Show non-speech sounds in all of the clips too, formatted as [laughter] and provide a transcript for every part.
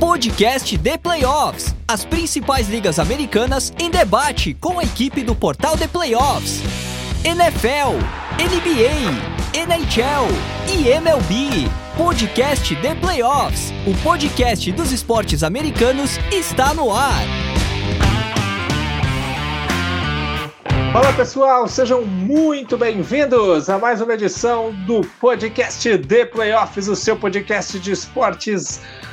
Podcast The Playoffs. As principais ligas americanas em debate com a equipe do portal The Playoffs. NFL, NBA, NHL e MLB. Podcast The Playoffs. O podcast dos esportes americanos está no ar. Fala pessoal, sejam muito bem-vindos a mais uma edição do podcast The Playoffs, o seu podcast de esportes americanos.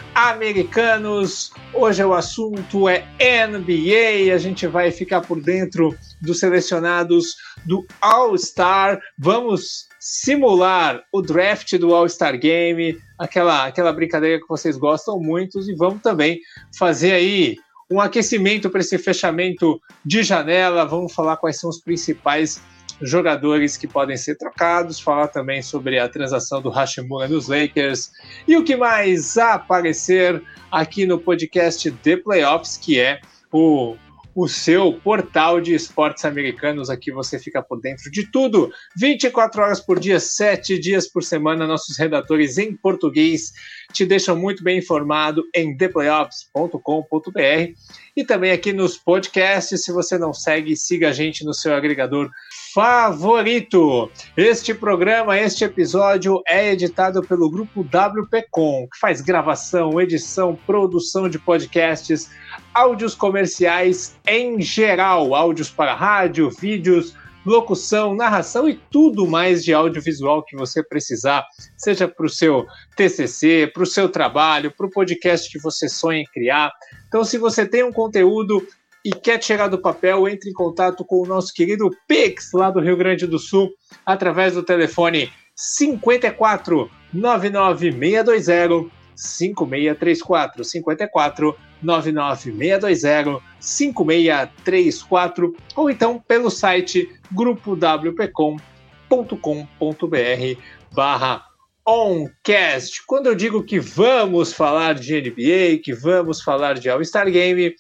Hoje o assunto é NBA. A gente vai ficar por dentro dos selecionados do All-Star. Vamos simular o draft do All-Star Game, aquela, aquela brincadeira que vocês gostam muito, e vamos também fazer aí um aquecimento para esse fechamento de janela. Vamos falar quais são os principais jogadores que podem ser trocados, falar também sobre a transação do Hashimura nos Lakers e o que mais aparecer aqui no podcast The Playoffs, que é o o seu portal de esportes americanos. Aqui você fica por dentro de tudo. 24 horas por dia, 7 dias por semana. Nossos redatores em português te deixam muito bem informado em theplayoffs.com.br e também aqui nos podcasts. Se você não segue, siga a gente no seu agregador favorito. Este programa, este episódio é editado pelo grupo WPcom, que faz gravação, edição, produção de podcasts, áudios comerciais em geral, áudios para rádio, vídeos, locução, narração e tudo mais de audiovisual que você precisar, seja para o seu TCC, para o seu trabalho, para o podcast que você sonha em criar. Então, se você tem um conteúdo e quer tirar do papel, entre em contato com o nosso querido Pix, lá do Rio Grande do Sul, através do telefone 54 99620 5634 54 99620 5634 ou então pelo site grupowpcom.com.br barra oncast. Quando eu digo que vamos falar de NBA, que vamos falar de All-Star Game,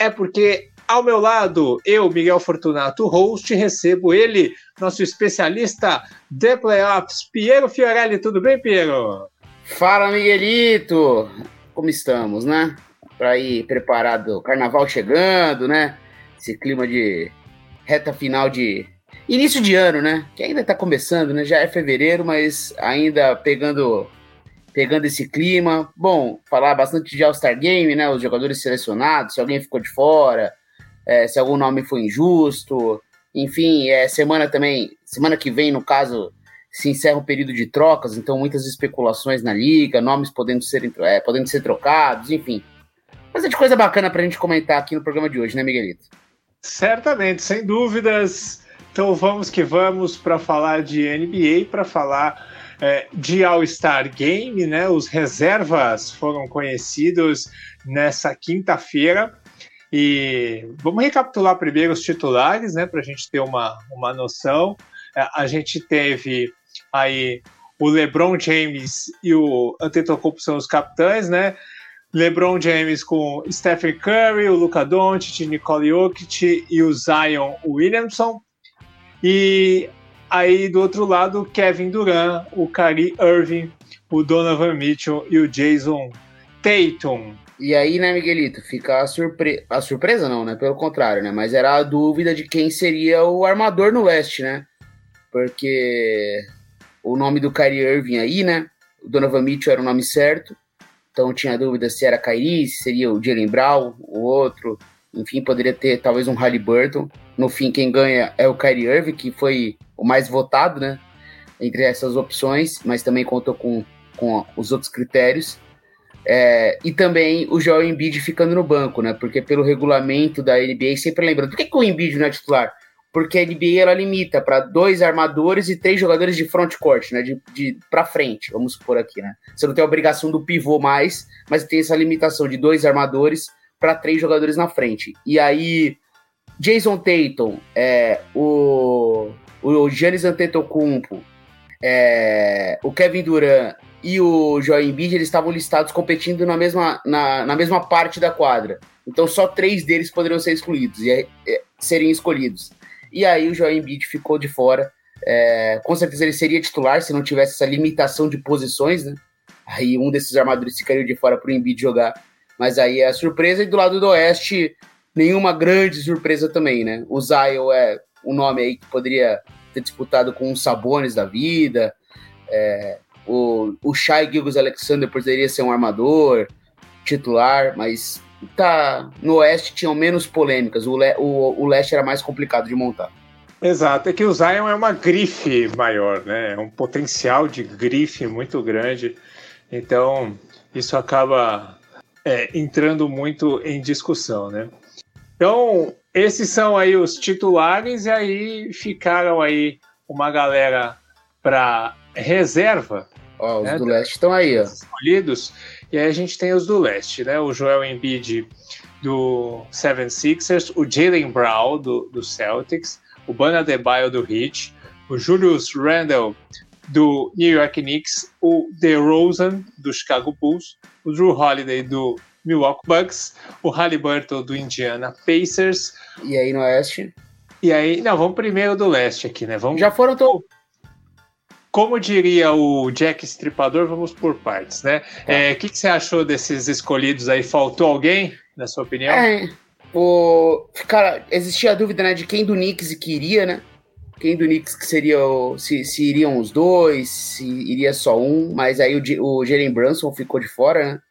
é porque ao meu lado, eu, Miguel Fortunato, host, recebo ele, nosso especialista de playoffs, Piero Fiorelli. Tudo bem, Piero? Fala, Miguelito! Como estamos, né? Para ir preparado, carnaval chegando, né? Esse clima de reta final de início de ano, né? Que ainda tá começando, né? Já é fevereiro, mas ainda pegando pegando esse clima. Bom, falar bastante de All-Star Game, né? Os jogadores selecionados, se alguém ficou de fora, é, se algum nome foi injusto. Enfim, é, semana também, semana que vem, no caso, se encerra o período de trocas, então muitas especulações na liga, nomes podendo ser, é, podendo ser trocados, enfim. Bastante coisa bacana pra gente comentar aqui no programa de hoje, né, Miguelito? Certamente, sem dúvidas. Então vamos que vamos para falar de NBA, para falar é, de All-Star Game, né? Os reservas foram conhecidos nessa quinta-feira. E vamos recapitular primeiro os titulares, né? Para a gente ter uma, uma noção. É, a gente teve aí o LeBron James e o Antetokounmpo são os capitães, né? LeBron James com Stephen Curry, o Luka Doncic, Nicole Jokic e o Zion Williamson. E Aí do outro lado, Kevin Durant, o Kyrie Irving, o Donovan Mitchell e o Jason Tatum. E aí, né, Miguelito, fica a, surpre... a surpresa não, né? Pelo contrário, né? Mas era a dúvida de quem seria o armador no leste, né? Porque o nome do Kyrie Irving aí, né? O Donovan Mitchell era o nome certo. Então tinha dúvida se era Kyrie, se seria o Jalen Brown, o outro. Enfim, poderia ter talvez um Halliburton. No fim, quem ganha é o Kyrie Irving, que foi o mais votado, né? Entre essas opções, mas também contou com, com os outros critérios. É, e também o Joel Embiid ficando no banco, né? Porque pelo regulamento da NBA, sempre lembrando, por que, que o Embiid não é titular? Porque a NBA ela limita para dois armadores e três jogadores de front court, né? De, de para frente, vamos supor aqui, né? Você não tem a obrigação do pivô mais, mas tem essa limitação de dois armadores para três jogadores na frente. E aí, Jason Tatum, é, o o Giannis Antetokounmpo, é, o Kevin Durant e o Joel Embiid, eles estavam listados competindo na mesma, na, na mesma parte da quadra. Então só três deles poderiam ser excluídos e é, serem escolhidos. E aí o Joel Embiid ficou de fora. É, com certeza ele seria titular se não tivesse essa limitação de posições, né? Aí um desses armadores ficaria de fora para o Embiid jogar. Mas aí é a surpresa. E do lado do Oeste, nenhuma grande surpresa também, né? O Zion é um nome aí que poderia ter disputado com os Sabones da vida. É, o, o Shai Gilgos Alexander poderia ser um armador titular, mas tá no Oeste tinham menos polêmicas. O, le, o, o Leste era mais complicado de montar. Exato, é que o Zion é uma grife maior, né? É um potencial de grife muito grande. Então, isso acaba é, entrando muito em discussão, né? Então, esses são aí os titulares e aí ficaram aí uma galera para reserva. Ó, os né? do leste estão aí, ó. Escolhidos. E aí a gente tem os do leste, né? O Joel Embiid do 76ers, o Jalen Brown do, do Celtics, o Bana Debaio do Heat, o Julius Randle do New York Knicks, o DeRozan do Chicago Bulls, o Drew Holiday do Milwaukee Bucks, o Halliburton do Indiana Pacers. E aí no Oeste? E aí, não, vamos primeiro do leste aqui, né? Vamos... Já foram to... Como diria o Jack Stripador, vamos por partes, né? O tá. é, que, que você achou desses escolhidos aí? Faltou alguém, na sua opinião? É, o... Cara, existia a dúvida né, de quem do Knicks queria, né? Quem do Knicks que seria o... se, se iriam os dois, se iria só um, mas aí o, o Jalen Brunson ficou de fora, né?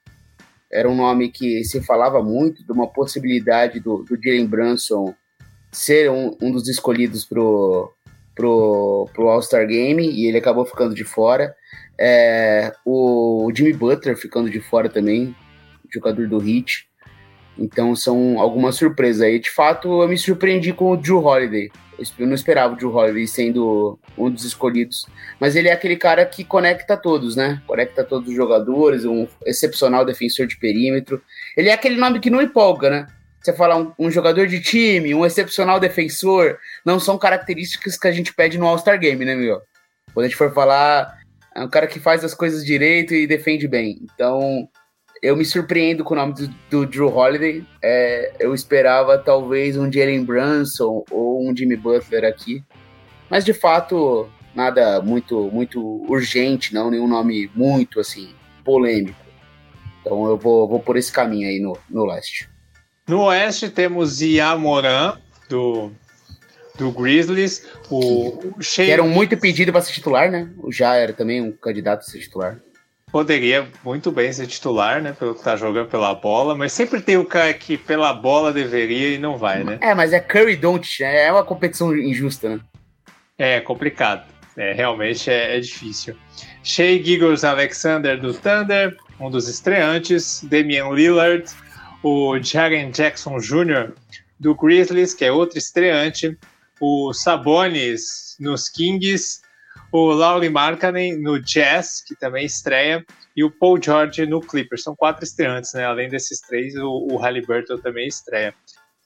Era um nome que se falava muito de uma possibilidade do, do Jalen Brunson ser um, um dos escolhidos pro, pro, pro All-Star Game e ele acabou ficando de fora. É, o Jimmy Butler ficando de fora também, jogador do Heat. Então são algumas surpresas aí. De fato, eu me surpreendi com o Drew Holiday. Eu não esperava o Drew Holiday sendo um dos escolhidos. Mas ele é aquele cara que conecta todos, né? Conecta todos os jogadores, um excepcional defensor de perímetro. Ele é aquele nome que não empolga, né? Você falar um, um, jogador de time, um excepcional defensor, não são características que a gente pede no All-Star Game, né, meu? Quando a gente for falar, é um cara que faz as coisas direito e defende bem. Então, eu me surpreendo com o nome do, do Drew Holiday. É, eu esperava talvez um Jalen Brunson ou um Jimmy Butler aqui. Mas, de fato, nada muito, muito urgente, não. Nenhum nome muito, assim, polêmico. Então, eu vou, vou por esse caminho aí no, no leste. No oeste temos Iamoran, do, do Grizzlies. O, o Shea... Que era muito pedido para ser titular, né? O Já era também um candidato a ser titular. Poderia muito bem ser titular, né? Pelo que tá jogando pela bola, mas sempre tem o cara que pela bola deveria e não vai, né? É, mas é Curry Don't, né? é uma competição injusta, né? É complicado. É, realmente é, é difícil. Shea Giggles Alexander do Thunder, um dos estreantes. Damian Lillard, o Jaren Jackson Jr. do Grizzlies, que é outro estreante, o Sabonis nos Kings, o Laurie Markkanen no Jazz, que também estreia, e o Paul George no Clippers. São quatro estreantes, né? Além desses três, o, o Halliburton também estreia.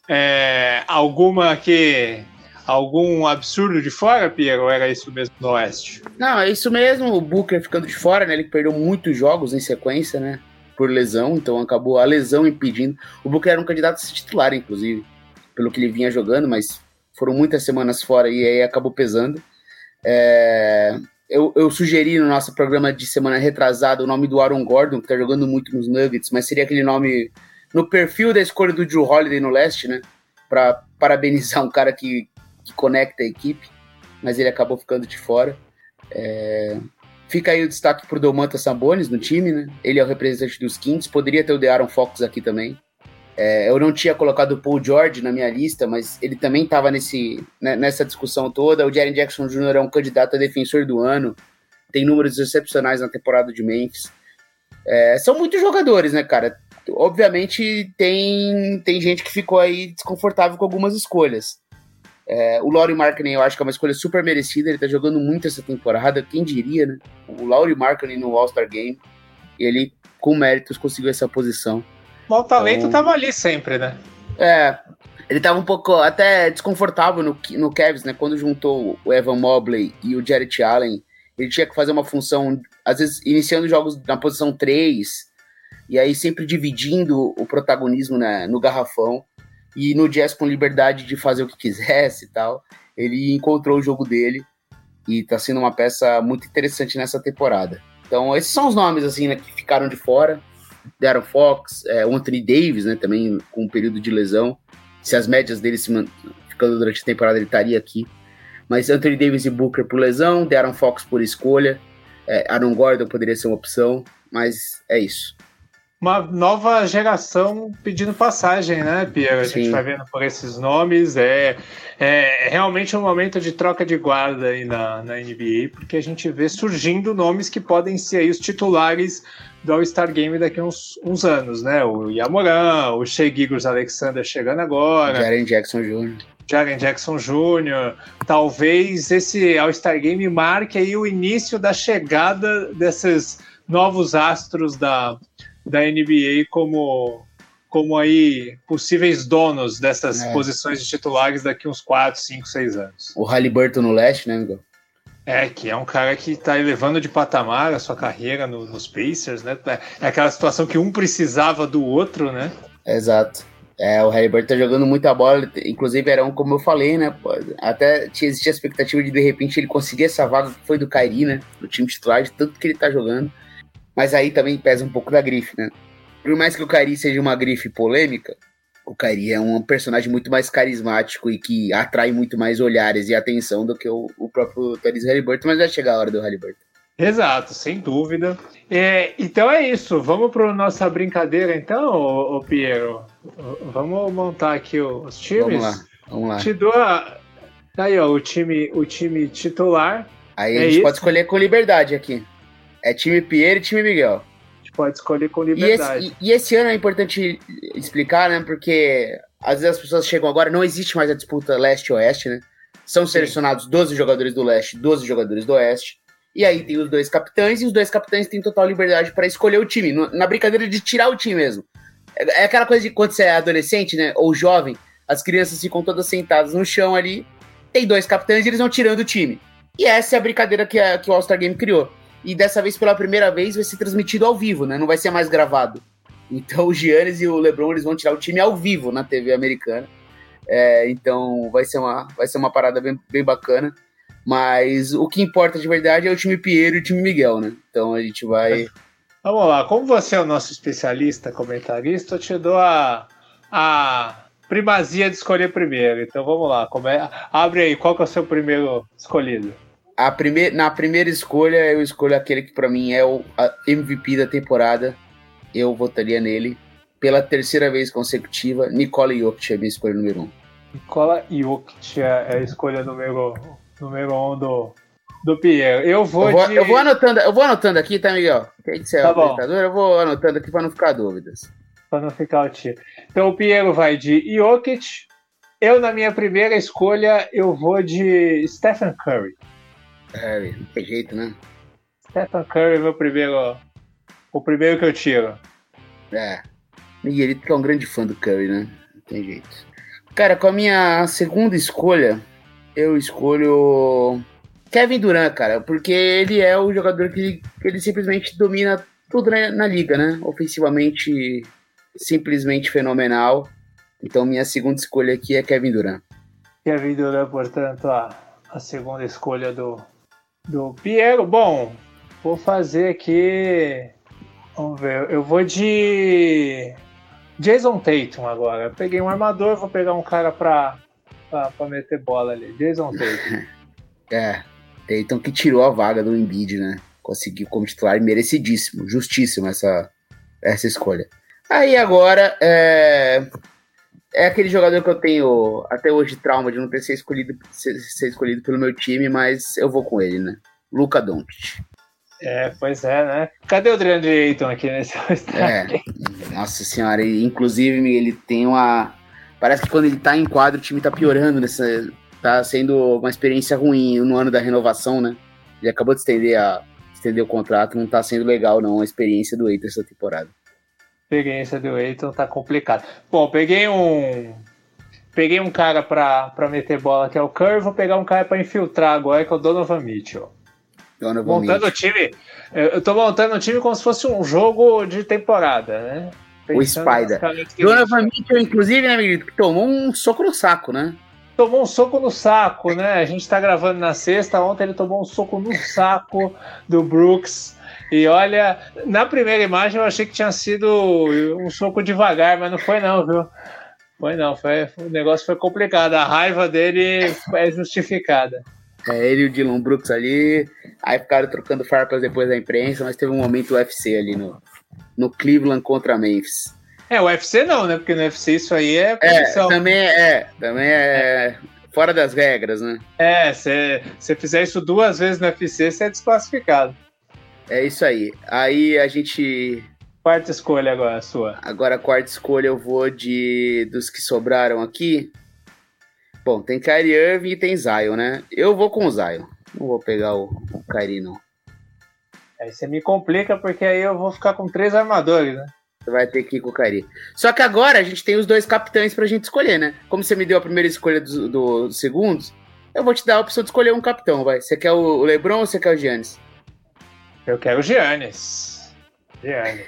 É, alguma que algum absurdo de fora, Piero, ou era isso mesmo no Oeste? Não, é isso mesmo, o Booker ficando de fora, né? Ele perdeu muitos jogos em sequência, né? por lesão, então acabou a lesão impedindo. O Booker era um candidato a ser titular, inclusive, pelo que ele vinha jogando, mas foram muitas semanas fora e aí acabou pesando. É, eu, eu, sugeri no nosso programa de semana retrasada o nome do Aaron Gordon, que tá jogando muito nos Nuggets, mas seria aquele nome no perfil da escolha do Drew Holiday no leste, né? Para parabenizar um cara que, que conecta a equipe, mas ele acabou ficando de fora. É, Fica aí o destaque pro Domantas Sabonis no time, né? Ele é o representante dos Kings. Poderia ter o De'Aaron Fox aqui também. É, eu não tinha colocado o Paul George na minha lista, mas ele também estava né, nessa discussão toda. O Jaren Jackson Jr. é um candidato a defensor do ano. Tem números excepcionais na temporada de Memphis. É, são muitos jogadores, né, cara? Obviamente tem, tem gente que ficou aí desconfortável com algumas escolhas. É, o Laurie Markkinen eu acho que é uma escolha super merecida, ele tá jogando muito essa temporada, quem diria, né? O Laurie Markkinen no All-Star Game, ele com méritos conseguiu essa posição. O talento então, tava ali sempre, né? É, ele tava um pouco até desconfortável no, no Cavs, né? Quando juntou o Evan Mobley e o Jarrett Allen, ele tinha que fazer uma função, às vezes iniciando jogos na posição 3, e aí sempre dividindo o protagonismo né, no garrafão e no Jazz com liberdade de fazer o que quisesse e tal. Ele encontrou o jogo dele e tá sendo uma peça muito interessante nessa temporada. Então, esses são os nomes, assim, né, que ficaram de fora. Darren Fox, é, Anthony Davis, né, também com um período de lesão. Se as médias dele se ficando durante a temporada, ele estaria aqui. Mas Anthony Davis e Booker por lesão, Darren Fox por escolha, é, Aaron Gordon poderia ser uma opção, mas é isso uma nova geração pedindo passagem, né, Pierre? A Sim. gente vai vendo por esses nomes. É, é realmente um momento de troca de guarda aí na, na NBA, porque a gente vê surgindo nomes que podem ser aí os titulares do All-Star Game daqui a uns, uns anos, né? O Yamoran, o Shea Giggs Alexander chegando agora. Jaren Jackson Jr. Jaren Jackson Jr. Talvez esse All-Star Game marque aí o início da chegada desses novos astros da, da NBA como como aí possíveis donos dessas é. posições de titulares daqui uns 4, 5, 6 anos. O Halliburton no leste, né, Miguel? É, que é um cara que está elevando de patamar a sua carreira no, nos Pacers, né? É aquela situação que um precisava do outro, né? Exato. É, o Halliburton tá jogando muita bola, inclusive era um, como eu falei, né? Até tinha, existia a expectativa de de repente ele conseguir essa vaga que foi do Kairi, né? Do time titular, de tanto que ele tá jogando. Mas aí também pesa um pouco da grife, né? Por mais que o Kairi seja uma grife polêmica, o Kairi é um personagem muito mais carismático e que atrai muito mais olhares e atenção do que o, o próprio Therese Halliburton, mas vai chegar a hora do Halliburton. Exato, sem dúvida. É, então é isso. Vamos para nossa brincadeira, então, ô, ô Piero. Vamos montar aqui os times. Vamos lá, vamos lá. Te dou a... Tá aí, ó, o time, o time titular. Aí a é gente isso? pode escolher com liberdade aqui. É time Pierre e time Miguel. A gente pode escolher com liberdade. E esse, e, e esse ano é importante explicar, né? Porque às vezes as pessoas chegam agora, não existe mais a disputa leste-oeste, né? São selecionados Sim. 12 jogadores do leste, 12 jogadores do oeste. E aí tem os dois capitães, e os dois capitães têm total liberdade para escolher o time. Na brincadeira de tirar o time mesmo. É, é aquela coisa de quando você é adolescente, né? Ou jovem, as crianças ficam todas sentadas no chão ali. Tem dois capitães e eles vão tirando o time. E essa é a brincadeira que, a, que o All-Star Game criou. E dessa vez, pela primeira vez, vai ser transmitido ao vivo, né? Não vai ser mais gravado. Então o Giannis e o LeBron eles vão tirar o time ao vivo na TV americana. É, então vai ser uma, vai ser uma parada bem, bem bacana. Mas o que importa de verdade é o time Piero e o time Miguel, né? Então a gente vai. Vamos lá, como você é o nosso especialista, comentarista, eu te dou a, a primazia de escolher primeiro. Então vamos lá, come... abre aí, qual que é o seu primeiro escolhido? A na primeira escolha, eu escolho aquele que para mim é o MVP da temporada. Eu votaria nele. Pela terceira vez consecutiva, Nikola Jokic é minha escolha número um. Nikola Jokic é a escolha número, número um do, do Pierre. Eu vou, eu vou, de... eu vou anotando, eu vou anotando aqui, tá, Miguel? Quem que é tá bom. Eu vou anotando aqui para não ficar dúvidas. Para não ficar o tio. Então o Pierre vai de Jokic. Eu, na minha primeira escolha, eu vou de Stephen Curry. É, não tem jeito, né? Stephen Curry, meu primeiro. O primeiro que eu tiro. É. Miguelito que é um grande fã do Curry, né? Não tem jeito. Cara, com a minha segunda escolha, eu escolho Kevin Durant, cara, porque ele é o jogador que, que ele simplesmente domina tudo na, na, liga, né? Ofensivamente, simplesmente fenomenal. Então, minha segunda escolha aqui é Kevin Durant. Kevin Durant, portanto, a, a segunda escolha do, do Piero. Bom, vou fazer aqui. Vamos ver. Eu vou de Jason Tatum agora. Eu peguei um armador, vou pegar um cara pra, pra, pra meter bola ali. Jason Tatum. [laughs] é, Tatum que tirou a vaga do Embiid, né? Conseguiu como titular merecidíssimo, justíssimo essa, essa escolha. Aí agora é, é aquele jogador que eu tenho até hoje trauma de não ter sido escolhido, ser, ser escolhido pelo meu time, mas eu vou com ele, né? Luca Doncic. É, pois é, né? Cadê o Adriano Ayton aqui nesse [laughs] É, nossa senhora, ele, inclusive ele tem uma... Parece que quando ele tá em quadro o time tá piorando nessa... Tá sendo uma experiência ruim no ano da renovação, né? Ele acabou de estender, a, estender o contrato, não tá sendo legal não a experiência do Ayton essa temporada experiência do Eiton tá complicado. Bom, peguei um. Peguei um cara pra, pra meter bola que é o Curry, vou pegar um cara pra infiltrar agora, que é o Donovan Mitchell. Donovan montando Mitchell. o time. Eu tô montando o time como se fosse um jogo de temporada, né? Pensando o Spider. Donovan Mitchell, inclusive, né, amigo, que tomou um soco no saco, né? Tomou um soco no saco, né? A gente tá gravando na sexta, ontem ele tomou um soco no saco do Brooks. E olha, na primeira imagem eu achei que tinha sido um soco devagar, mas não foi não, viu? Foi não, foi, o negócio foi complicado. A raiva dele é justificada. É, ele e o Dylan Brooks ali, aí ficaram trocando farpas depois da imprensa, mas teve um momento UFC ali no, no Cleveland contra Memphis. É, o UFC não, né? Porque no UFC isso aí é punição. É, também é, também é, fora das regras, né? É, se você fizer isso duas vezes no UFC, você é desclassificado. É isso aí. Aí a gente. Quarta escolha agora, a sua. Agora a quarta escolha eu vou de. dos que sobraram aqui. Bom, tem Kyrie Irving e tem Zion, né? Eu vou com o Zion. Não vou pegar o, o Kyrie, não. Aí você me complica, porque aí eu vou ficar com três armadores, né? Você vai ter que ir com o Kyrie. Só que agora a gente tem os dois capitães pra gente escolher, né? Como você me deu a primeira escolha dos do, do segundos, eu vou te dar a opção de escolher um capitão, vai. Você quer o LeBron ou você quer o Giannis? Eu quero o Giannis. Giannis.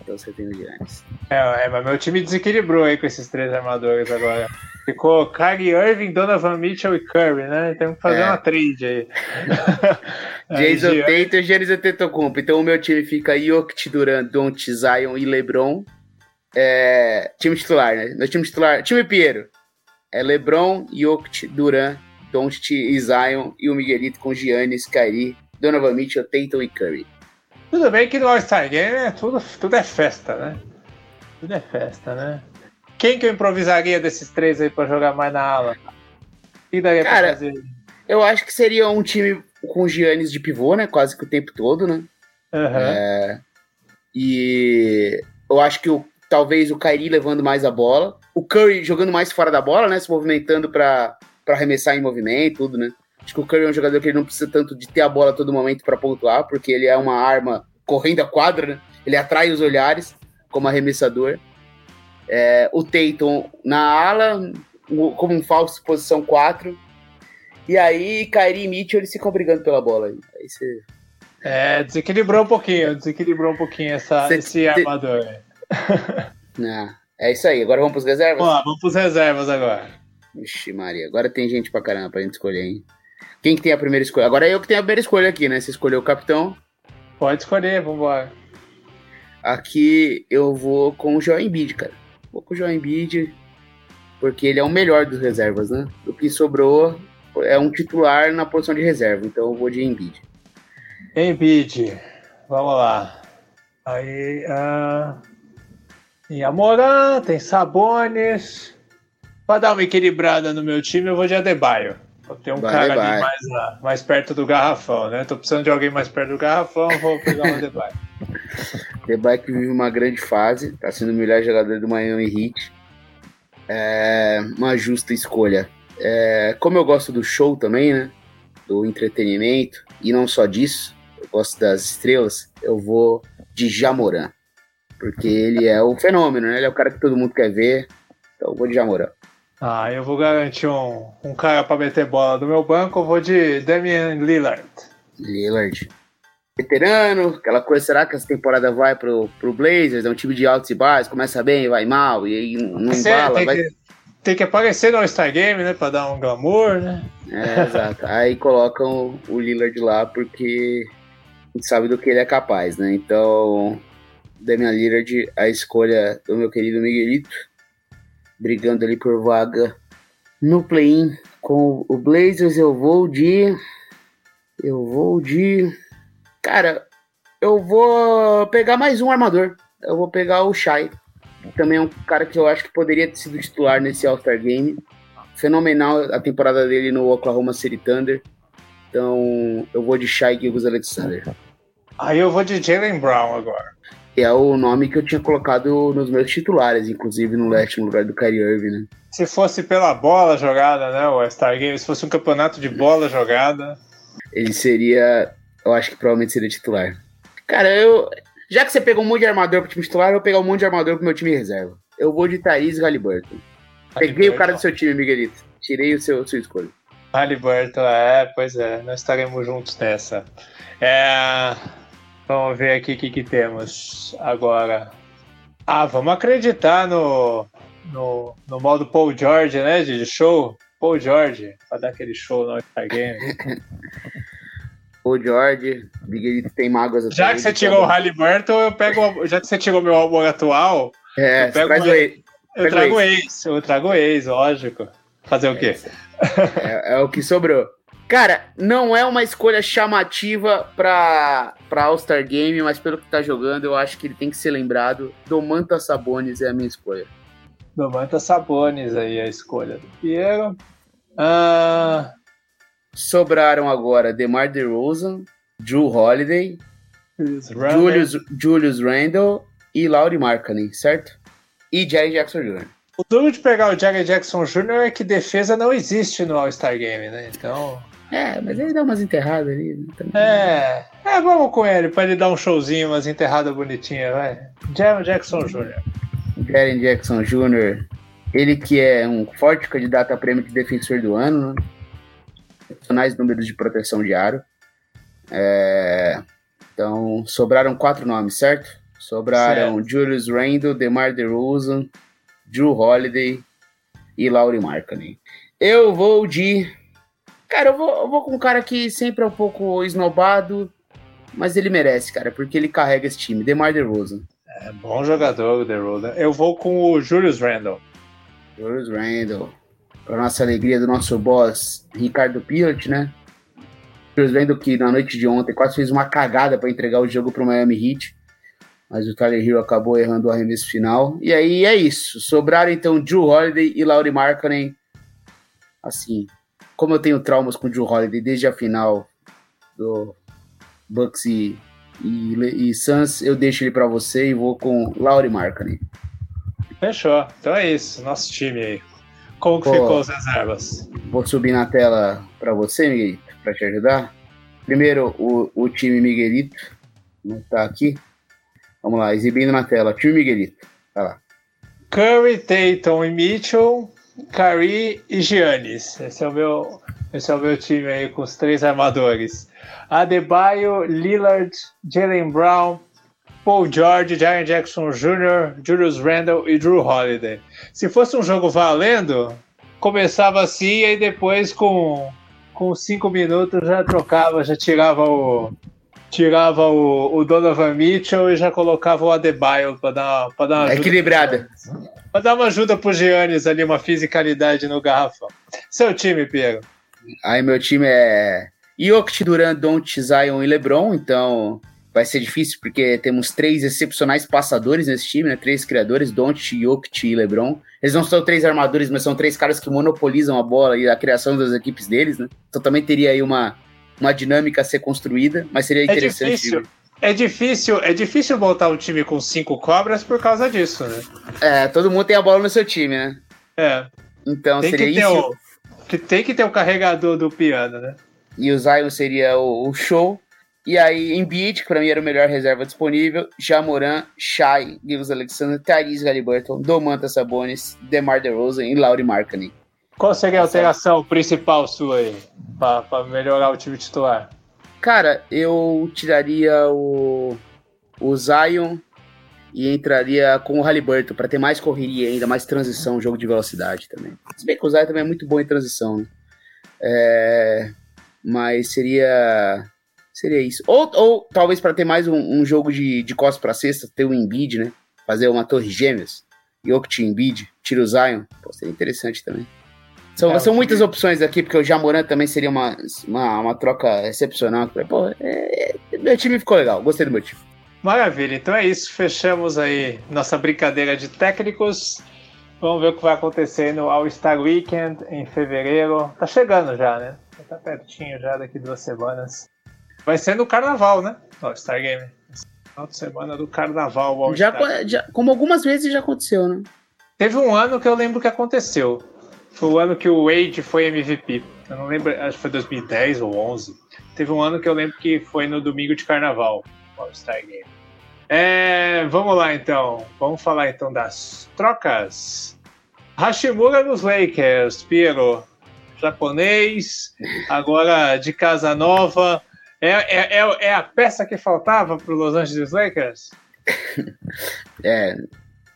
Então você tem o Giannis. É, é, mas meu time desequilibrou aí com esses três armadores agora. Ficou Kyrie Irving, Donovan Mitchell e Curry, né? Temos que fazer é. uma trade aí. [laughs] Jason Tatum e Giannis Antetokounmpo. Então o meu time fica Jokic, Durant, Don't, Zion e LeBron. É, time titular, né? Meu time titular, time Piero. É LeBron, Jokic, Durant, Don't e Zion e o Miguelito com Giannis, Kyrie, Donovan Mitchell, Tatum e Curry. Tudo bem que no All-Star Game é tudo, tudo é festa, né? Tudo é festa, né? Quem que eu improvisaria desses três aí pra jogar mais na ala? E daria Cara, pra fazer? Eu acho que seria um time com o Giannis de pivô, né? Quase que o tempo todo, né? Uhum. É, e eu acho que o, talvez o Kyrie levando mais a bola. O Curry jogando mais fora da bola, né? Se movimentando pra, pra arremessar em movimento, tudo, né? Acho que o Curry é um jogador que ele não precisa tanto de ter a bola a todo momento para pontuar, porque ele é uma arma correndo a quadra, né? Ele atrai os olhares como arremessador. É, o Tatum na ala, como um falso posição 4. E aí, Kyrie e Mitchell, eles ficam brigando pela bola. Aí, aí você... É, desequilibrou um pouquinho, desequilibrou um pouquinho essa, Cê, esse armador. Não, [laughs] é isso aí, agora vamos pros reservas? Vamos lá, vamos pros reservas agora. Vixe Maria, agora tem gente pra caramba pra gente escolher, hein? Quem que tem a primeira escolha? Agora é eu que tenho a primeira escolha aqui, né? Você escolheu o capitão. Pode escolher, vambora. Aqui eu vou com o Joel Embiid, cara vou com o João Embiid, porque ele é o melhor dos reservas, né? O que sobrou é um titular na posição de reserva, então eu vou de Embiid. Embiid, vamos lá. Aí, uh, em Amorã, tem Sabones. Para dar uma equilibrada no meu time, eu vou de Adebayo. Ter um vai, cara vai. ali mais, mais perto do garrafão, né? Tô precisando de alguém mais perto do garrafão, vou pegar o Adebayo. Adebayo que vive uma grande fase, tá sendo o melhor jogador do Miami Heat. É uma justa escolha. É, como eu gosto do show também, né? Do entretenimento, e não só disso, eu gosto das estrelas, eu vou de Jamoran. Porque ele é o fenômeno, né? Ele é o cara que todo mundo quer ver. Então eu vou de Jamoran. Ah, eu vou garantir um, um cara para meter bola do meu banco, eu vou de Damian Lillard. Lillard. Veterano, aquela coisa, será que essa temporada vai pro, pro Blazers? É um time de altos e baixos, começa bem, vai mal, e aí não Você embala. Tem, vai... que, tem que aparecer no All-Star Game, né, pra dar um glamour, né? É, exato. aí colocam o Lillard lá porque a gente sabe do que ele é capaz, né? Então, Damian Lillard, a escolha do meu querido Miguelito brigando ali por vaga no play-in com o Blazers. Eu vou de. Eu vou de. Cara, eu vou pegar mais um armador. Eu vou pegar o Shai. Também é um cara que eu acho que poderia ter sido titular nesse All-Star Game. Fenomenal a temporada dele no Oklahoma City Thunder. Então eu vou de Shai Gilgus Alexander. Aí eu vou de Jalen Brown agora é o nome que eu tinha colocado nos meus titulares, inclusive no leste, no lugar do Kyrie Irving, né? Se fosse pela bola jogada, né, o Star Game, se fosse um campeonato de bola jogada... Ele seria, eu acho que provavelmente seria titular. Cara, eu... Já que você pegou um monte de armador pro time titular, eu vou pegar um monte de armador pro meu time reserva. Eu vou de Thaís Halliburton. Peguei o cara do seu time, Miguelito. Tirei o seu, sua escolha. Halliburton, é, pois é, nós estaremos juntos nessa. É... Vamos ver aqui o que, que temos agora. Ah, vamos acreditar no, no, no modo Paul George, né? De show. Paul George, para dar aquele show no All Game. [laughs] O George, Miguelito tem mágoas. Já que você tirou o Halliburton, eu pego. Já que você tirou meu álbum atual. É, eu pego uma- o ex. Eu trago ex, eu trago ex, lógico. Fazer o quê? É, é o que sobrou. Cara, não é uma escolha chamativa pra, pra All-Star Game, mas pelo que tá jogando, eu acho que ele tem que ser lembrado. Domantas Sabonis é a minha escolha. Domantas Sabonis aí a escolha do Piero. Ah, Sobraram agora DeMar DeRozan, Drew Holiday, Julius. Julius, Randle e Laurie Markkanen, certo? E Jerry Jackson Jr. O duro de pegar o Jagger Jackson Jr. é que defesa não existe no All-Star Game, né? Então. É, mas ele dá umas enterradas ali. né, também. É. É, vamos com ele, pra ele dar um showzinho, umas enterradas bonitinhas, vai. Jagger Jackson Jr. Jaren Jackson Jr., ele que é um forte candidato a prêmio de defensor do ano, né? Excepcionais números de proteção de aro. É, Então, sobraram quatro nomes, certo? Sobraram Julius Randle, DeMar DeRozan, Drew Holiday e Laurie Markkanen. Eu vou de... Cara, eu vou, eu vou com um cara que sempre é um pouco esnobado, mas ele merece, cara, porque ele carrega esse time. DeMar DeRozan. É bom jogador DeRozan. Eu vou com o Julius Randle. Julius Randle. Para nossa alegria do nosso boss, Ricardo Piot, né? Julius Randle que na noite de ontem quase fez uma cagada para entregar o jogo para o Miami Heat. Mas o Tyler Hero acabou errando o arremesso final. E aí é isso. Sobraram então Drew Holiday e Laurie Markkanen. Assim, como eu tenho traumas com o Drew Holiday desde a final do Bucks e, e, e Suns, eu deixo ele para você e vou com Laurie Markkanen. Fechou. Então é isso, nosso time aí. Como que Pô. ficou as reservas? Vou subir na tela para você, Miguelito, para te ajudar. Primeiro, o, o time Miguelito, não tá aqui. Vamos lá, exibindo na tela. Time Miguelito, tá lá. Curry, Tatum e Mitchell, Curry e Giannis. Esse é o meu, esse é o meu time aí com os três armadores. Adebayo, Lillard, Jalen Brown, Paul George, Jaren Jackson Jr., Julius Randle e Drew Holiday. Se fosse um jogo valendo, começava assim e depois com com cinco minutos já trocava, já tirava o tirava o, o Donovan Mitchell e já colocava o Adebayo para dar para dar uma ajuda Pra dar uma ajuda pro Giannis ali, uma fisicalidade no garrafão. Seu time, Piero. Aí meu time é Jokic, Duran, Don't, Zion e LeBron, então vai ser difícil porque temos três excepcionais passadores nesse time, né? Três criadores, Don't, Jokic e LeBron. Eles não são três armadores, mas são três caras que monopolizam a bola e a criação das equipes deles, né? Então também teria aí uma, uma dinâmica a ser construída, mas seria É interessante. difícil. É difícil, é difícil montar um time com cinco cobras por causa disso, né? É, todo mundo tem a bola no seu time, né? É. Então Tem seria que, ter isso. o, que tem que ter o carregador do piano, né? E o Zion seria o, o show. E aí, Embiid, que pra mim era o melhor reserva disponível, Jamoran, Shai, Gilles Alexander, Tyrese Halliburton, Domantas Sabonis, DeMar DeRozan e Laurie Markkanen. Qual seria a alteração principal sua aí? Pra, pra melhorar o time titular? Cara, eu tiraria o, o Zion e entraria com o Halliburton pra ter mais correria ainda, mais transição, jogo de velocidade também. Se bem que o Zion também é muito bom em transição, né? É, mas seria seria isso. Ou, ou talvez pra ter mais um, um jogo de, de costas pra cesta, ter o Embiid, né? Fazer uma torre gêmeas. Jokic Embiid, tira o Zion. Pô, seria interessante também. São, É, são muitas opções aqui, porque o Jamoran também seria uma, uma, uma troca excepcional. Pô, é, é, meu time ficou legal, gostei do meu time. Maravilha, então é isso. Fechamos aí nossa brincadeira de técnicos. Vamos ver o que vai acontecer no All-Star Weekend em fevereiro. Tá chegando já, né? Tá pertinho já, daqui duas semanas. Vai ser no carnaval, né? All-Star Game. Final de semana do carnaval. Já, já, como algumas vezes já aconteceu, né? Teve um ano que eu lembro que aconteceu. Foi o ano que o Wade foi MVP. Eu não lembro, acho que foi 2010 ou 11. Teve um ano que eu lembro que foi no domingo de carnaval, o All-Star Game. É, vamos lá então. Vamos falar então das trocas. Hashimura nos Lakers, Piero. Japonês, agora de casa nova. É, é, é, é a peça que faltava para os Los Angeles Lakers? [laughs] É.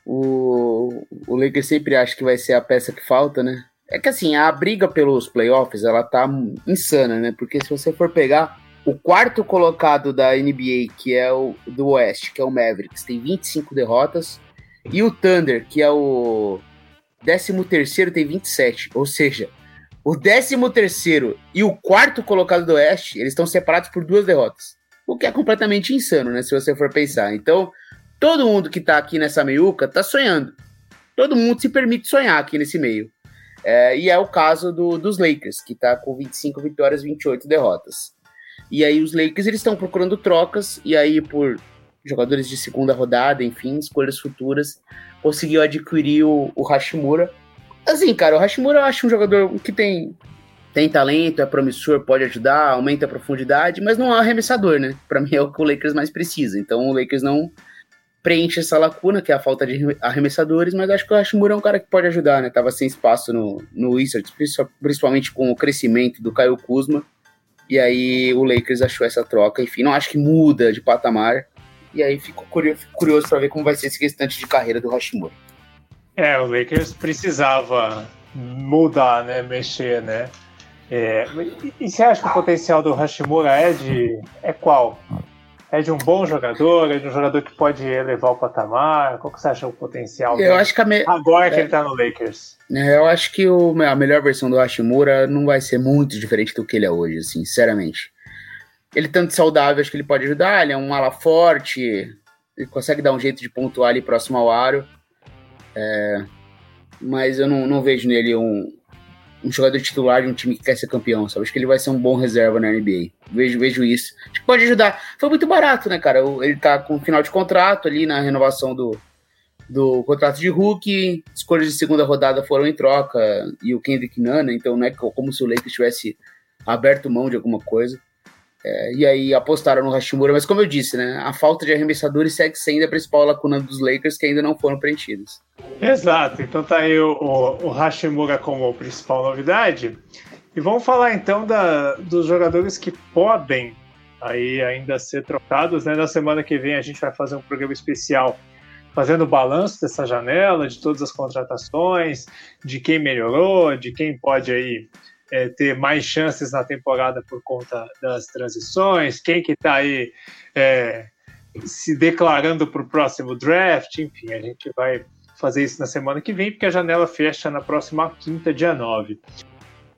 O, o Lakers sempre acha que vai ser a peça que falta, né? É que assim, a briga pelos playoffs, ela tá insana, né? Porque se você for pegar, o quarto colocado da NBA, que é o do Oeste, que é o Mavericks, tem 25 derrotas. E o Thunder, que é o 13 terceiro, tem 27. Ou seja, o 13 terceiro e o quarto colocado do Oeste, eles estão separados por duas derrotas. O que é completamente insano, né? Se você for pensar. Então, todo mundo que tá aqui nessa meiuca tá sonhando. Todo mundo se permite sonhar aqui nesse meio. É, e é o caso do, dos Lakers, que tá com 25 vitórias, 28 derrotas. E aí os Lakers eles estão procurando trocas, e aí por jogadores de segunda rodada, enfim, escolhas futuras, conseguiu adquirir o, o Hashimura. Assim, cara, o Hashimura eu acho um jogador que tem, tem talento, é promissor, pode ajudar, aumenta a profundidade, mas não é arremessador, né? Para mim é o que o Lakers mais precisa. Então o Lakers não preenche essa lacuna, que é a falta de arremessadores, mas acho que o Hashimura é um cara que pode ajudar, né? Tava sem espaço no, no Wizards, principalmente com o crescimento do Caio Kuzma. E aí o Lakers achou essa troca. Enfim, não acho que muda de patamar. E aí fico curioso, curioso para ver como vai ser esse restante de carreira do Hashimura. É, o Lakers precisava mudar, né? Mexer, né? É, e, e você acha que o potencial do Hashimura é de. é qual? É de um bom jogador? É de um jogador que pode elevar o patamar? Qual que você acha o potencial eu acho que me... agora que é, ele tá no Lakers? É, eu acho que o, a melhor versão do Hashimura não vai ser muito diferente do que ele é hoje, assim, sinceramente. Ele tanto saudável, acho que ele pode ajudar, ele é um ala forte, ele consegue dar um jeito de pontuar ali próximo ao aro. É, mas eu não, não vejo nele um, um jogador titular de um time que quer ser campeão, sabe? Acho que ele vai ser um bom reserva na NBA. Vejo, vejo isso. Acho que pode ajudar. Foi muito barato, né, cara? Ele tá com final de contrato ali na renovação do, do contrato de Hulk. Escolhas de segunda rodada foram em troca e o Kendrick Nana, então não é como se o Lakers tivesse aberto mão de alguma coisa. É, e aí apostaram no Hashimura, mas como eu disse, né, a falta de arremessadores segue sendo a principal lacuna dos Lakers que ainda não foram preenchidos. Exato, então tá aí o, o, o Hashimura como principal novidade. E vamos falar então da, dos jogadores que podem aí ainda ser trocados. Né? Na semana que vem a gente vai fazer um programa especial fazendo o balanço dessa janela, de todas as contratações, de quem melhorou, de quem pode aí é, ter mais chances na temporada por conta das transições, quem que está aí é, se declarando para o próximo draft, enfim, a gente vai fazer isso na semana que vem, porque a janela fecha na próxima quinta, dia 9.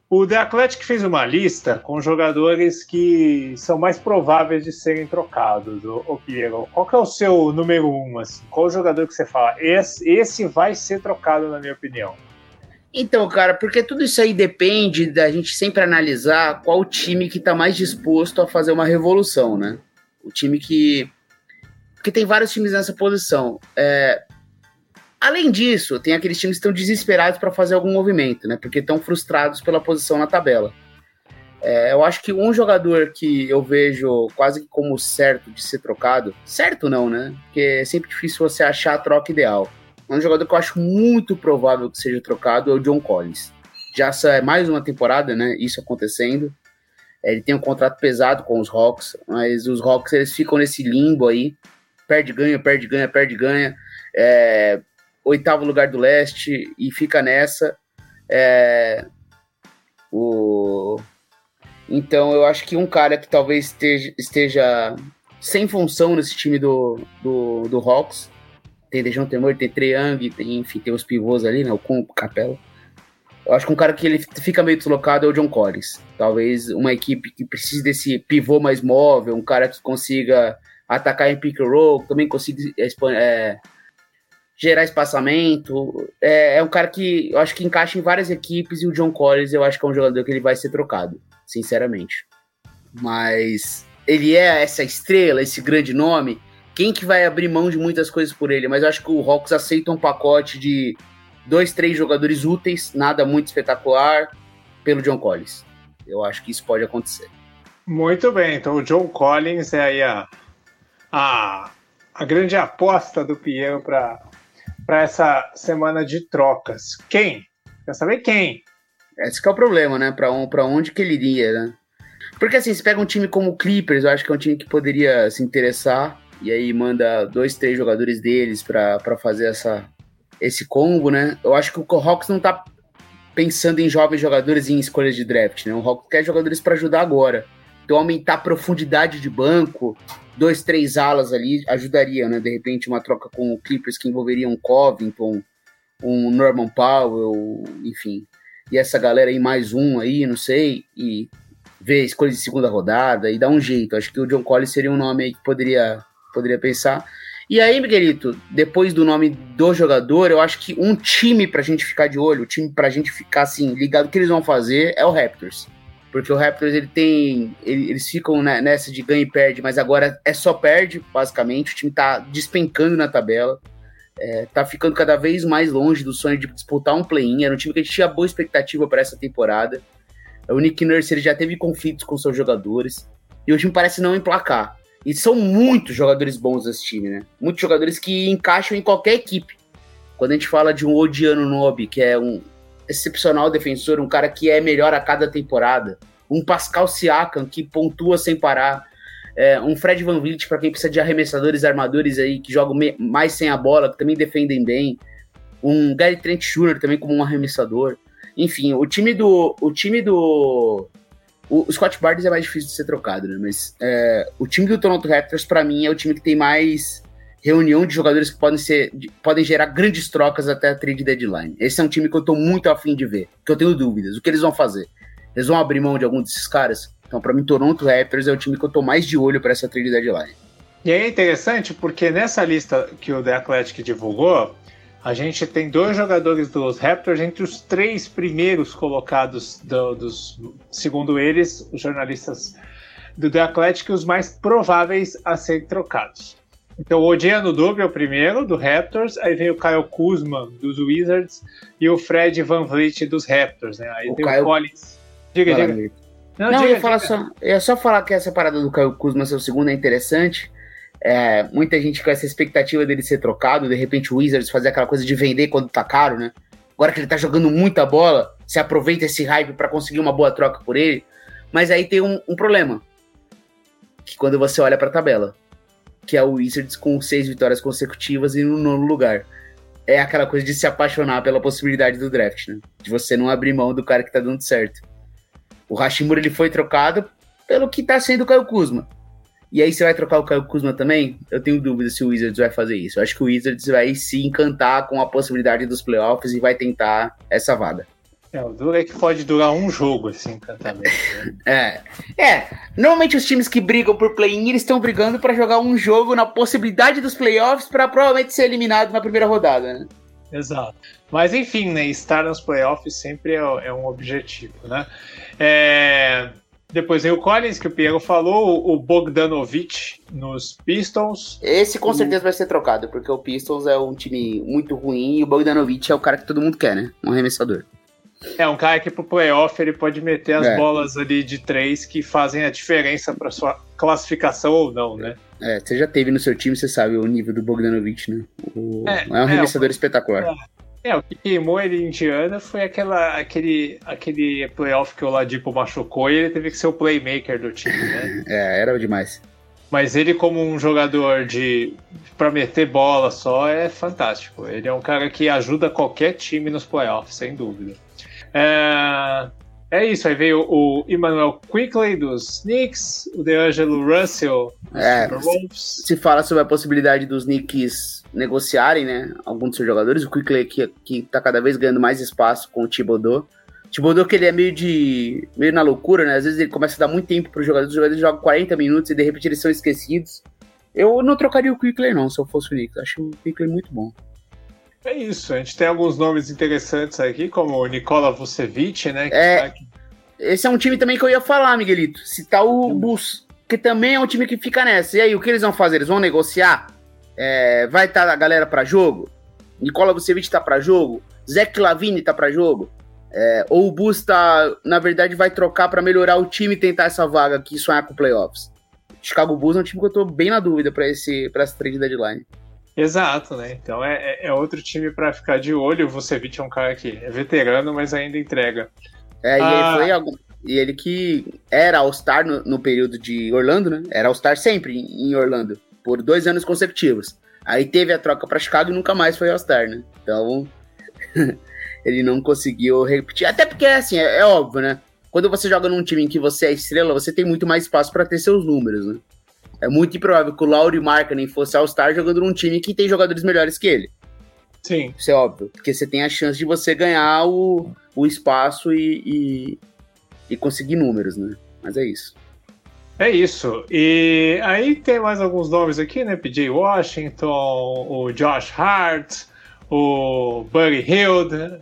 O The Athletic fez uma lista com jogadores que são mais prováveis de serem trocados, o, Piero. Qual que é o seu número um? Assim? Qual jogador que você fala? Esse, esse vai ser trocado, na minha opinião. Então, cara, porque tudo isso aí depende da gente sempre analisar qual time que tá mais disposto a fazer uma revolução, né? O time que. Porque tem vários times nessa posição. É... Além disso, tem aqueles times que estão desesperados para fazer algum movimento, né? Porque estão frustrados pela posição na tabela. É, eu acho que um jogador que eu vejo quase como certo de ser trocado, certo não, né? Porque é sempre difícil você achar a troca ideal um jogador que eu acho muito provável que seja trocado é o John Collins. Já é mais uma temporada, né? Isso acontecendo. Ele tem um contrato pesado com os Hawks, mas os Hawks eles ficam nesse limbo aí. Perde, ganha, perde, ganha, perde, ganha. É, oitavo lugar do leste e fica nessa. É, o... Então eu acho que um cara que talvez esteja, esteja sem função nesse time do, do, do Hawks tem Dejão Temor, tem Triang, tem, enfim, tem os pivôs ali, né? O Kumpo, Capela. Eu acho que um cara que ele fica meio deslocado é o John Collins. Talvez uma equipe que precise desse pivô mais móvel, um cara que consiga atacar em pick and roll, também consiga é, gerar espaçamento. É, é, um cara que eu acho que encaixa em várias equipes e o John Collins eu acho que é um jogador que ele vai ser trocado, sinceramente. Mas ele é essa estrela, esse grande nome quem que vai abrir mão de muitas coisas por ele, mas eu acho que o Hawks aceita um pacote de dois, três jogadores úteis, nada muito espetacular, pelo John Collins. Eu acho que isso pode acontecer. Muito bem, então o John Collins é aí a, a, a grande aposta do Piero para essa semana de trocas. Quem? Quer saber quem? Esse é o problema, né? Para um, onde que ele iria, né? Porque assim, se pega um time como o Clippers, eu acho que é um time que poderia se interessar e aí manda dois, três jogadores deles para fazer essa, esse combo, né? Eu acho que o Hawks não tá pensando em jovens jogadores em escolhas de draft, né? O Hawks quer jogadores para ajudar agora. Então aumentar a profundidade de banco, dois, três alas ali, ajudaria, né? De repente uma troca com o Clippers que envolveria um Covington, um Norman Powell, enfim. E essa galera aí, mais um aí, não sei, e ver escolha de segunda rodada e dar um jeito. Acho que o John Collins seria um nome aí que poderia, poderia pensar. E aí, Miguelito, depois do nome do jogador, eu acho que um time pra gente ficar de olho, um time pra gente ficar assim, ligado o que eles vão fazer é o Raptors. Porque o Raptors ele tem. Ele, eles ficam nessa de ganha e perde, mas agora é só perde, basicamente. O time tá despencando na tabela. É, tá ficando cada vez mais longe do sonho de disputar um play-in. Era um time que a gente tinha boa expectativa para essa temporada. O Nick Nurse ele já teve conflitos com seus jogadores. E o time parece não emplacar. E são muitos jogadores bons desse time, né? Muitos jogadores que encaixam em qualquer equipe. Quando a gente fala de um Odiano Nobi, que é um excepcional defensor, um cara que é melhor a cada temporada. Um Pascal Siakam, que pontua sem parar. É, um Fred Van Vliet, para quem precisa de arremessadores armadores aí, que jogam mais sem a bola, que também defendem bem. Um Gary Trent Jr. também como um arremessador. Enfim, o time do. O time do. O, Scott Barnes é mais difícil de ser trocado, né? Mas é, o time do Toronto Raptors, para mim, é o time que tem mais reunião de jogadores que podem ser podem gerar grandes trocas até a trade deadline. Esse é um time que eu tô muito afim de ver, que eu tenho dúvidas. O que eles vão fazer? Eles vão abrir mão de algum desses caras? Então, para mim, Toronto Raptors é o time que eu tô mais de olho para essa trade deadline. E é interessante porque nessa lista que o The Athletic divulgou, a gente tem dois jogadores dos Raptors entre os três primeiros colocados do, dos, segundo eles, os jornalistas do The Athletic, os mais prováveis a serem trocados. Então o Odiano Dube é o primeiro, do Raptors, aí vem o Kyle Kuzma, dos Wizards, e o Fred Van Vliet, dos Raptors, né? Aí o tem Kyle... o Collins. Diga, Fala, diga. Não, Não diga, eu, diga. Só, eu ia só falar que essa parada do Kyle Kuzma ser o segundo é interessante, é, muita gente com essa expectativa dele ser trocado, de repente o Wizards fazer aquela coisa de vender quando tá caro, né? Agora que ele tá jogando muita bola, se aproveita esse hype para conseguir uma boa troca por ele. Mas aí tem um, um problema. Que quando você olha pra tabela, que é o Wizards com seis vitórias consecutivas e no nono lugar. É aquela coisa de se apaixonar pela possibilidade do draft, né? De você não abrir mão do cara que tá dando certo. O Hashimura ele foi trocado pelo que tá sendo o Caio Kuzma. E aí você vai trocar o Caio Kuzma também? Eu tenho dúvida se o Wizards vai fazer isso. Eu acho que o Wizards vai se encantar com a possibilidade dos playoffs e vai tentar essa vaga. É, o duro é que pode durar um jogo esse encantamento. Né? [laughs] é. É. Normalmente os times que brigam por play-in, eles estão brigando para jogar um jogo na possibilidade dos playoffs para provavelmente ser eliminado na primeira rodada, né? Exato. Mas enfim, né? Estar nos playoffs sempre é, é um objetivo, né? É, depois vem o Collins, que o Piero falou, o Bogdanovich nos Pistons. Esse com certeza vai ser trocado, porque o Pistons é um time muito ruim e o Bogdanovich é o cara que todo mundo quer, né? Um arremessador. É um cara que pro playoff ele pode meter as é. bolas ali de três que fazem a diferença para sua classificação ou não, né? É, você já teve no seu time, você sabe o nível do Bogdanovich, né? O... É, é um arremessador é, espetacular. É. O que queimou ele em Indiana foi aquela, aquele, aquele playoff que o Ladipo machucou e ele teve que ser o playmaker do time, né? [laughs] É, era demais. Mas ele, como um jogador de para meter bola só, é fantástico. Ele é um cara que ajuda qualquer time nos playoffs, sem dúvida. É, é isso, aí veio o Emmanuel Quickley dos Knicks, o DeAngelo Russell dos é, se, se fala sobre a possibilidade dos Knicks negociarem, né, alguns dos seus jogadores, o Quickley que, que tá cada vez ganhando mais espaço com o Thibodeau. Thibodeau que ele é meio de meio na loucura, né, às vezes ele começa a dar muito tempo para os jogadores, os jogadores jogam 40 minutos e de repente eles são esquecidos. Eu não trocaria o Quickley não, se eu fosse o Knicks, acho o Quickley muito bom. É isso, a gente tem alguns nomes interessantes aqui, como o Nikola Vucevic, né? é, tá Esse é um time também que eu ia falar, Miguelito. Citar o hum. Bus, que também é um time que fica nessa. E aí, o que eles vão fazer? Eles vão negociar? É, vai estar tá a galera para jogo? Nikola Vucevic tá para jogo? Zach Lavine tá para jogo? É, ou o Bus tá, na verdade, vai trocar para melhorar o time e tentar essa vaga aqui e sonhar com playoffs? Chicago Bulls é um time que eu tô bem na dúvida para essa trade deadline. Exato, né? Então é, é, é outro time para ficar de olho. O Vucevic é um cara que é veterano, mas ainda entrega. É, e ah... ele foi algum... E ele que era All-Star no, no, período de Orlando, né? Era All-Star sempre em Orlando, por dois anos consecutivos. Aí teve a troca para Chicago e nunca mais foi All-Star, né? Então, [laughs] ele não conseguiu repetir. Até porque, assim, é, é, óbvio, né? quando você joga num time em que você é estrela, você tem muito mais espaço para ter seus números, né? É muito improvável que o Lauri Markkanen fosse All-Star jogando num time que tem jogadores melhores que ele. Sim. Isso é óbvio, porque você tem a chance de você ganhar o, o espaço e, e, e conseguir números, né? Mas é isso. É isso. E aí tem mais alguns nomes aqui, né? PJ Washington, o Josh Hart, o Buddy Hield, né?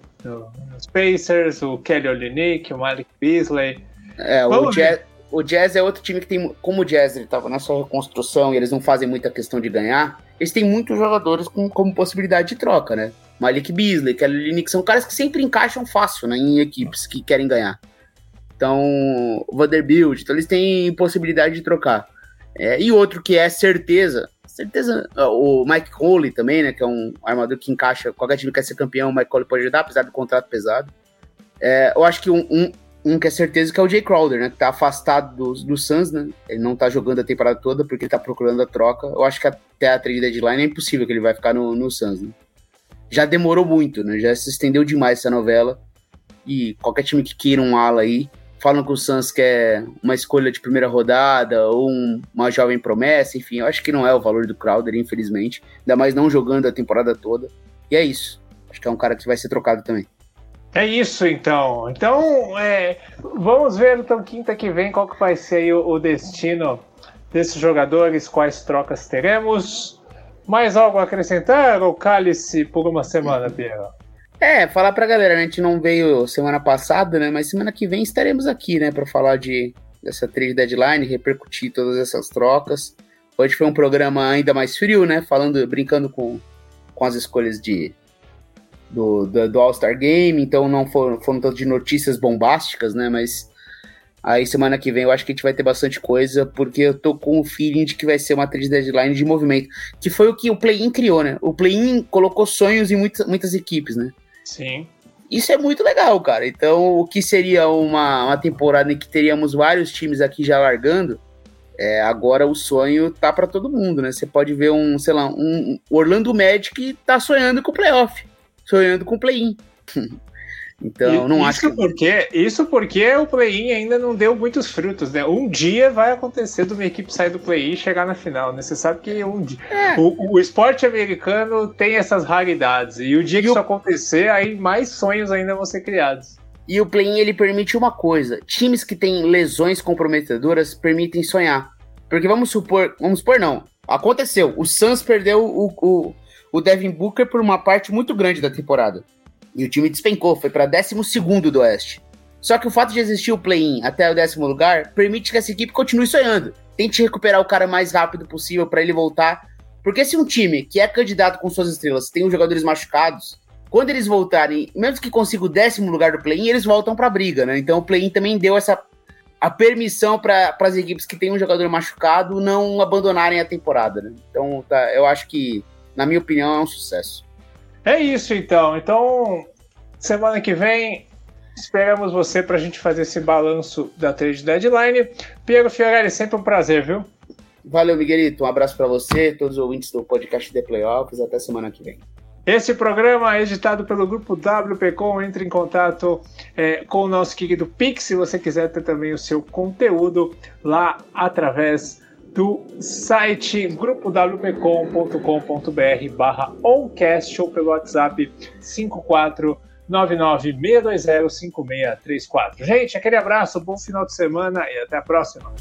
os Pacers, o Kelly Olynyk, o Malik Beasley. É, o jazz, o Jazz, é outro time que tem. Como o Jazz estava na sua reconstrução e eles não fazem muita questão de ganhar, eles têm muitos jogadores com, como possibilidade de troca, né? Malik Beasley, Kelly Olynyk, são caras que sempre encaixam fácil né, em equipes que querem ganhar. Então, Vanderbilt, então eles têm possibilidade de trocar. É, e outro que é certeza, certeza, o Mike Conley também, né, que é um armador que encaixa, qualquer time que quer ser campeão, o Mike Conley pode ajudar, apesar do contrato pesado. É, eu acho que um, um, um, que é certeza que é o Jay Crowder, né, que tá afastado do, do Suns, né, ele não tá jogando a temporada toda porque ele tá procurando a troca. Eu acho que até a trade deadline é impossível que ele vai ficar no, no Suns, né. Já demorou muito, né, já se estendeu demais essa novela, e qualquer time que queira um ala aí, falam que o Suns quer uma escolha de primeira rodada ou um, uma jovem promessa, enfim, eu acho que não é o valor do Crowder, infelizmente, ainda mais não jogando a temporada toda. E é isso. Acho que é um cara que vai ser trocado também. É isso então. Então, é, vamos ver então quinta que vem qual que vai ser o, o destino desses jogadores, quais trocas teremos. Mais algo a acrescentar ou cale-se por uma semana, Pierre? É, falar pra galera, né? a gente não veio semana passada, né? Mas semana que vem estaremos aqui, né? Pra falar de, dessa trade deadline, repercutir todas essas trocas. Hoje foi um programa ainda mais frio, né? Falando, brincando com, com as escolhas de, do, do, do All-Star Game, então não foram, foram tanto de notícias bombásticas, né? Mas aí semana que vem eu acho que a gente vai ter bastante coisa, porque eu tô com o feeling de que vai ser uma trade deadline de movimento, que foi o que o play-in criou, né? O play-in colocou sonhos em muitas, muitas equipes, né? Sim. Isso é muito legal, cara. Então, o que seria uma, uma temporada em que teríamos vários times aqui já largando, é, agora o sonho tá para todo mundo, né? Você pode ver um, sei lá, um Orlando Magic tá sonhando com o playoff, sonhando com o play-in. [laughs] Então, não isso acho que... porque Isso porque o play-in ainda não deu muitos frutos, né? Um dia vai acontecer de uma equipe sair do play-in e chegar na final, né? Você sabe que um dia... É. O, o, esporte americano tem essas raridades, e o dia e que o... isso acontecer, aí mais sonhos ainda vão ser criados. E o play-in, ele permite uma coisa, times que têm lesões comprometedoras permitem sonhar. Porque vamos supor, vamos supor não, aconteceu, o Suns perdeu o, o, o Devin Booker por uma parte muito grande da temporada. E o time despencou, foi para 12 do Oeste. Só que o fato de existir o play-in até o décimo lugar permite que essa equipe continue sonhando. Tente recuperar o cara mais rápido possível para ele voltar. Porque se um time que é candidato com suas estrelas tem os jogadores machucados, quando eles voltarem, mesmo que consiga o décimo lugar do play-in, eles voltam para a briga, né? Então o play-in também deu essa a permissão para as equipes que têm um jogador machucado não abandonarem a temporada, né? Então tá, eu acho que, na minha opinião, é um sucesso. É isso então. Então, semana que vem esperamos você para a gente fazer esse balanço da trade deadline. Piero Fiorelli, sempre um prazer, viu? Valeu, Miguelito. Um abraço para você, todos os ouvintes do podcast The Playoffs. Até semana que vem. Esse programa é editado pelo grupo WPcom. Entre em contato é, com o nosso querido Pix se você quiser ter também o seu conteúdo lá através do site grupowpcom.com.br barra oncast ou pelo WhatsApp 54996205634. Gente, aquele abraço, bom final de semana e até a próxima.